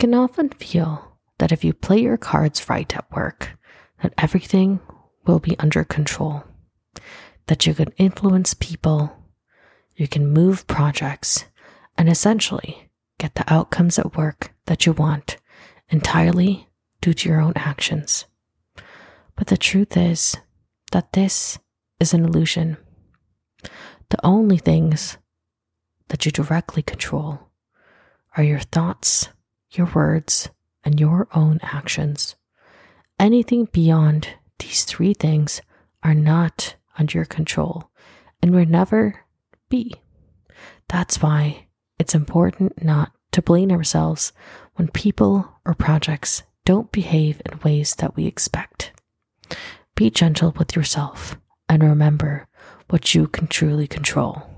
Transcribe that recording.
can often feel that if you play your cards right at work, that everything will be under control, that you can influence people, you can move projects, and essentially get the outcomes at work that you want entirely due to your own actions. But the truth is that this is an illusion. The only things that you directly control are your thoughts, your words, and your own actions. Anything beyond these three things are not under your control and will never be. That's why it's important not to blame ourselves when people or projects don't behave in ways that we expect. Be gentle with yourself and remember what you can truly control.